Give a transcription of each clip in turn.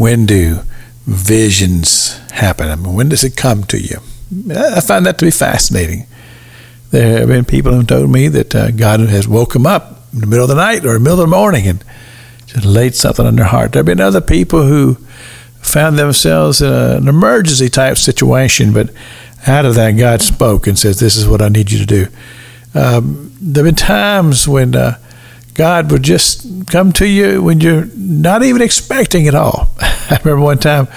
when do visions happen? I mean, when does it come to you? I find that to be fascinating. There have been people who told me that uh, God has woke them up in the middle of the night or the middle of the morning and just laid something on their heart. There have been other people who found themselves in a, an emergency type situation, but out of that, God spoke and says, This is what I need you to do. Um, there have been times when uh, God would just come to you when you're not even expecting it all. I remember one time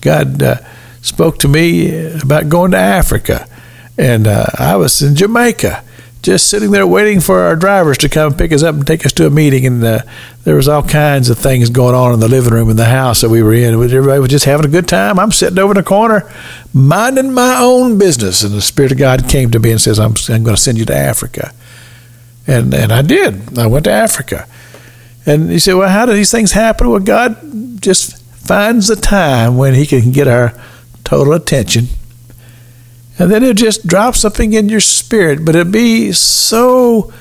God uh, spoke to me about going to Africa, and uh, I was in Jamaica just sitting there waiting for our drivers to come pick us up and take us to a meeting. And uh, there was all kinds of things going on in the living room in the house that we were in. Everybody was just having a good time. I'm sitting over in the corner, minding my own business. And the Spirit of God came to me and says, I'm, I'm going to send you to Africa. And, and I did. I went to Africa. And he said, Well, how do these things happen? Well, God just finds the time when He can get our total attention and then it just drop something in your spirit, but it be so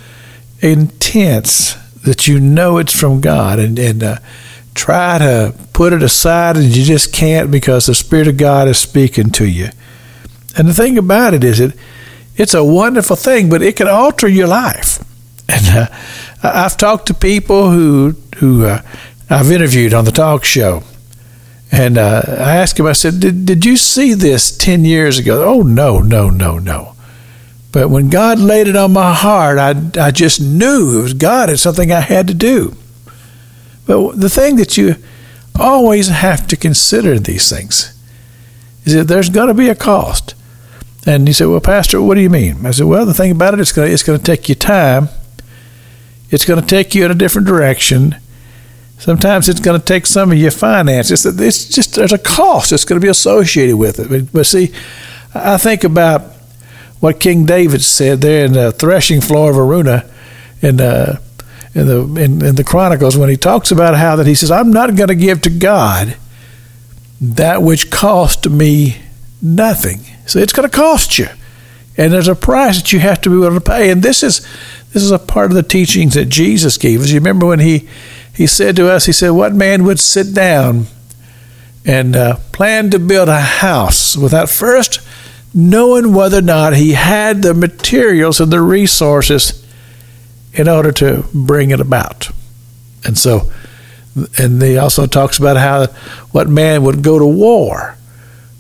intense that you know it's from God, and and uh, try to put it aside, and you just can't because the Spirit of God is speaking to you. And the thing about it is, it it's a wonderful thing, but it can alter your life. And uh, I've talked to people who who uh, I've interviewed on the talk show and uh, I asked him, I said, did, did you see this 10 years ago? Oh, no, no, no, no. But when God laid it on my heart, I, I just knew it was God. It's something I had to do. But the thing that you always have to consider these things is that there's going to be a cost. And he said, Well, Pastor, what do you mean? I said, Well, the thing about it, it's going to, it's going to take you time. It's going to take you in a different direction Sometimes it's going to take some of your finances. It's just there's a cost that's going to be associated with it. But, but see, I think about what King David said there in the threshing floor of Araunah, in the in the in, in the Chronicles when he talks about how that he says, "I'm not going to give to God that which cost me nothing." So it's going to cost you, and there's a price that you have to be willing to pay. And this is this is a part of the teachings that Jesus gave us. You remember when he he said to us, He said, What man would sit down and uh, plan to build a house without first knowing whether or not he had the materials and the resources in order to bring it about? And so, and he also talks about how what man would go to war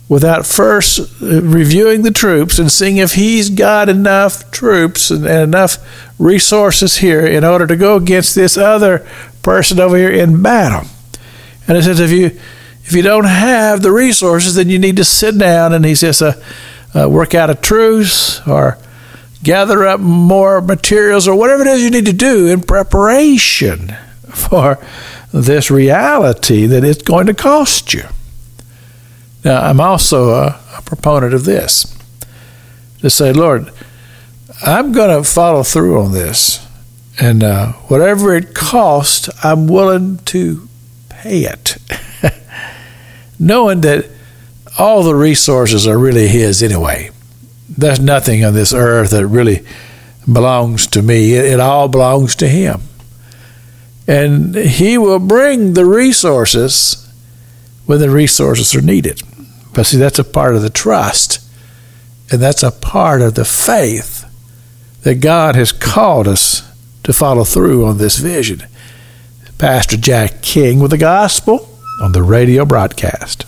without first uh, reviewing the troops and seeing if he's got enough troops and, and, enough resources here in order to go against this other person over here in battle. And it says if you if you don't have the resources, then you need to sit down and he says uh, uh, work out a truce or gather up more materials or whatever it is you need to do in preparation for this reality that it's going to cost you. Now, I'm also a, a proponent of this to say, Lord, I'm going to follow through on this. And uh, whatever it costs, I'm willing to pay it. Knowing that all the resources are really His anyway. There's nothing on this earth that really belongs to me, it, it all belongs to Him. And He will bring the resources when the resources are needed. But see, that's a part of the trust, and that's a part of the faith that God has called us to follow through on this vision. Pastor Jack King with the gospel on the radio broadcast.